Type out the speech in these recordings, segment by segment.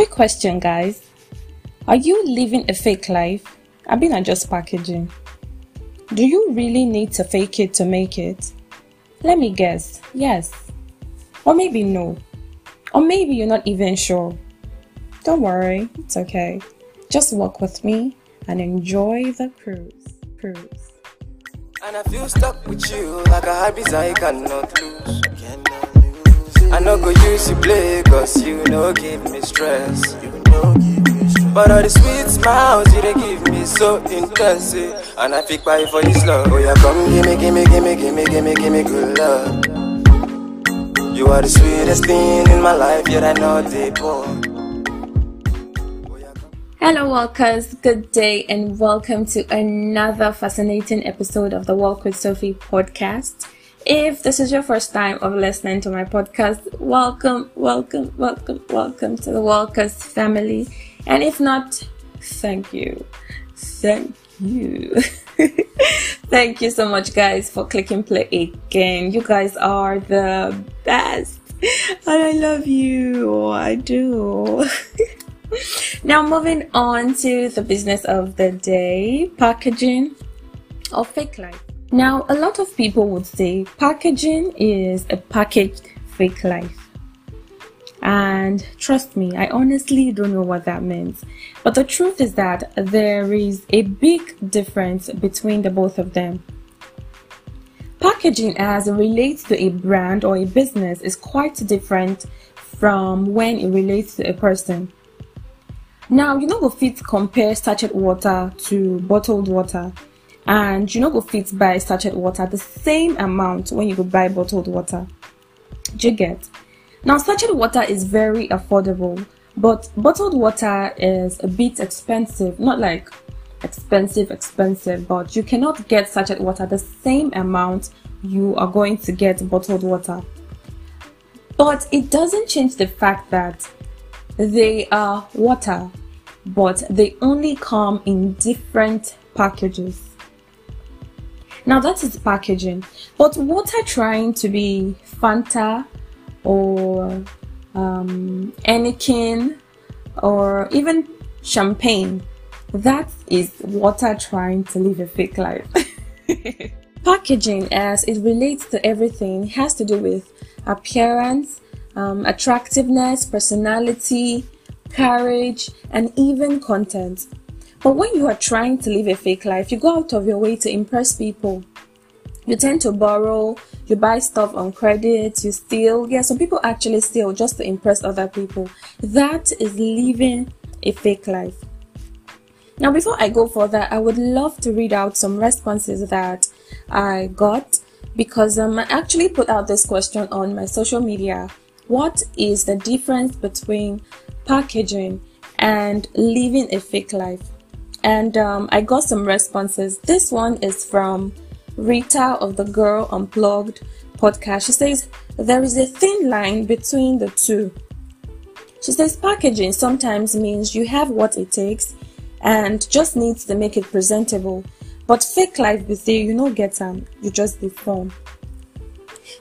Quick question, guys. Are you living a fake life? I mean, not just packaging. Do you really need to fake it to make it? Let me guess. Yes. Or maybe no. Or maybe you're not even sure. Don't worry, it's okay. Just walk with me and enjoy the cruise. Cruise. And I feel stuck with you like a habit I cannot lose. Cannot I no go use you play, cause you no give me stress. You no give me. But all the sweet smiles you they give me so intense. And I pick by for this love. Oh yeah, come gimme, gimme, gimme, gimme, gimme, gimme good love. You are the sweetest thing in my life, yet I know they poor. Hello, walkers. Good day, and welcome to another fascinating episode of the Walk with Sophie podcast. If this is your first time of listening to my podcast, welcome, welcome, welcome, welcome to the Walkers family. And if not, thank you. Thank you. thank you so much, guys, for clicking play again. You guys are the best. And I love you. Oh, I do. Now, moving on to the business of the day packaging or fake life. Now, a lot of people would say packaging is a packaged fake life. And trust me, I honestly don't know what that means. But the truth is that there is a big difference between the both of them. Packaging as it relates to a brand or a business is quite different from when it relates to a person. Now, you know, go fit compare sachet water to bottled water, and you know, go fit buy sachet water the same amount when you go buy bottled water. Do you get? Now, sachet water is very affordable, but bottled water is a bit expensive. Not like expensive, expensive, but you cannot get sachet water the same amount you are going to get bottled water. But it doesn't change the fact that they are water, but they only come in different packages. Now that is packaging, but water trying to be Fanta or um, Anakin or even champagne, that is water trying to live a fake life. Packaging, as it relates to everything, has to do with appearance, um, attractiveness, personality, courage, and even content. But when you are trying to live a fake life, you go out of your way to impress people. You tend to borrow, you buy stuff on credit, you steal. Yeah, some people actually steal just to impress other people. That is living a fake life. Now, before I go further, I would love to read out some responses that I got because um, I actually put out this question on my social media. What is the difference between packaging and living a fake life? And um, I got some responses. This one is from Rita of the Girl Unplugged podcast. She says, There is a thin line between the two. She says, Packaging sometimes means you have what it takes and just needs to make it presentable. But fake life be say you no get am, you just deform.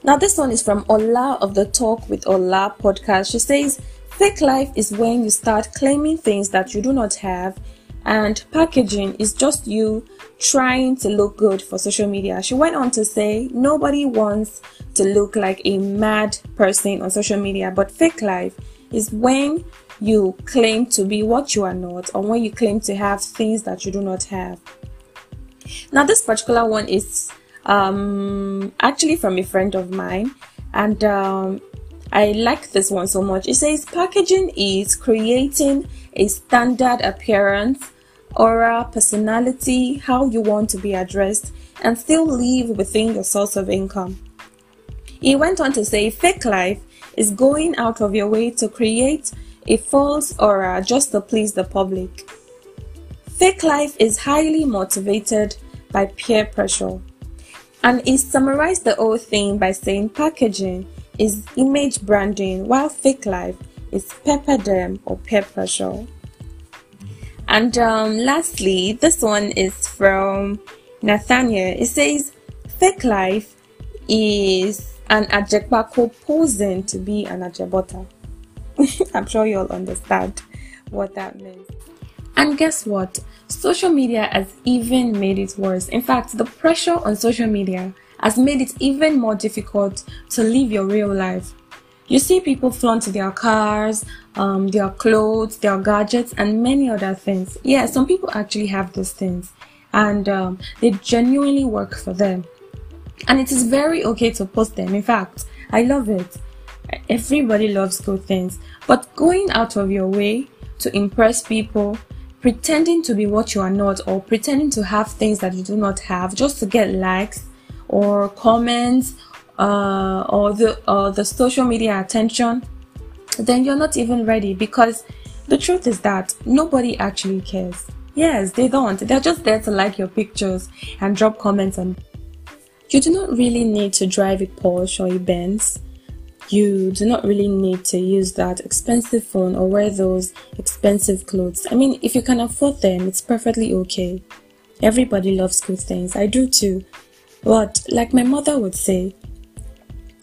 Now this one is from Ola of the Talk with Ola podcast. She says fake life is when you start claiming things that you do not have and packaging is just you trying to look good for social media. She went on to say nobody wants to look like a mad person on social media, but fake life is when you claim to be what you are not or when you claim to have things that you do not have. Now, this particular one is um, actually from a friend of mine, and um, I like this one so much. It says packaging is creating a standard appearance, aura, personality, how you want to be addressed, and still live within your source of income. He went on to say fake life is going out of your way to create a false aura just to please the public. Fake life is highly motivated by peer pressure. And he summarized the whole thing by saying packaging is image branding, while fake life is pepperdom or peer pressure. And um, lastly, this one is from Nathaniel. It says fake life is an ajepako posing to be an ajebota. I'm sure you'll understand. what that means. And guess what? Social media has even made it worse. In fact, the pressure on social media has made it even more difficult to live your real life. You see people flaunt their cars, um, their clothes, their gadgets, and many other things. Yeah, some people actually have these things, and um, they genuinely work for them. And it is very okay to post them. In fact, I love it. Everybody loves good things, but going out of your way to impress people, pretending to be what you are not, or pretending to have things that you do not have just to get likes or comments uh, or the or the social media attention, then you're not even ready because the truth is that nobody actually cares. Yes, they don't. They're just there to like your pictures and drop comments on. You do not really need to drive a Porsche or a Benz. You do not really need to use that expensive phone or wear those expensive clothes. I mean, if you can afford them, it's perfectly okay. Everybody loves good things. I do too. But like my mother would say,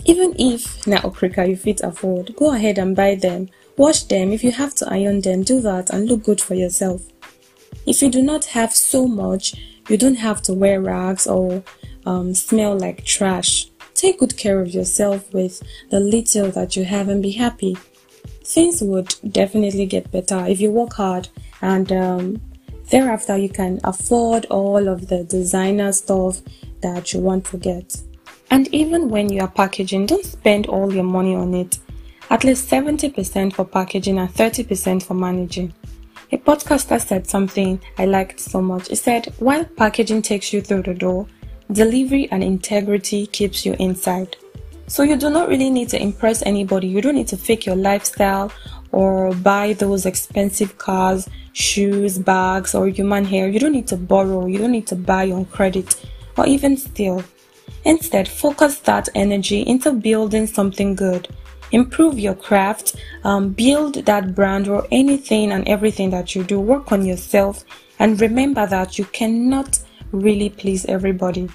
even if na okrika you fit afford, go ahead and buy them. Wash them. If you have to iron them, do that and look good for yourself. If you do not have so much, you don't have to wear rags or um, smell like trash. Take good care of yourself with the little that you have and be happy. Things would definitely get better if you work hard and um, thereafter you can afford all of the designer stuff that you want to get. And even when you are packaging, don't spend all your money on it. At least 70% for packaging and 30% for managing. A podcaster said something I liked so much. He said, while packaging takes you through the door, delivery and integrity keeps you inside. So you do not really need to impress anybody. You don't need to fake your lifestyle or buy those expensive cars, shoes, bags, or human hair. You don't need to borrow. You don't need to buy on credit or even steal. Instead, focus that energy into building something good. Improve your craft, um, build that brand or anything and everything that you do. Work on yourself and remember that you cannot really please everybody.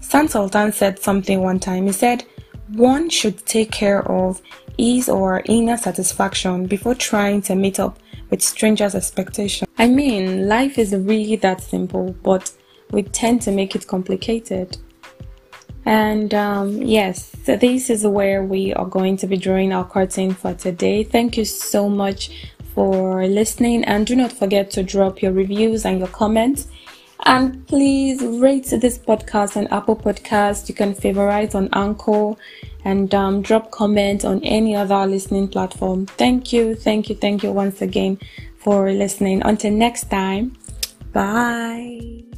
Sant Sultan said something one time. He said, one should take care of his or inner satisfaction before trying to meet up with strangers' expectations. I mean, life is really that simple, but we tend to make it complicated. And um, yes, so this is where we are going to be drawing our curtain for today. Thank you so much for listening, and do not forget to drop your reviews and your comments. And please rate this podcast on Apple Podcast. You can favorite on Anchor and um, drop comments on any other listening platform. Thank you, thank you, thank you once again for listening. Until next time, bye.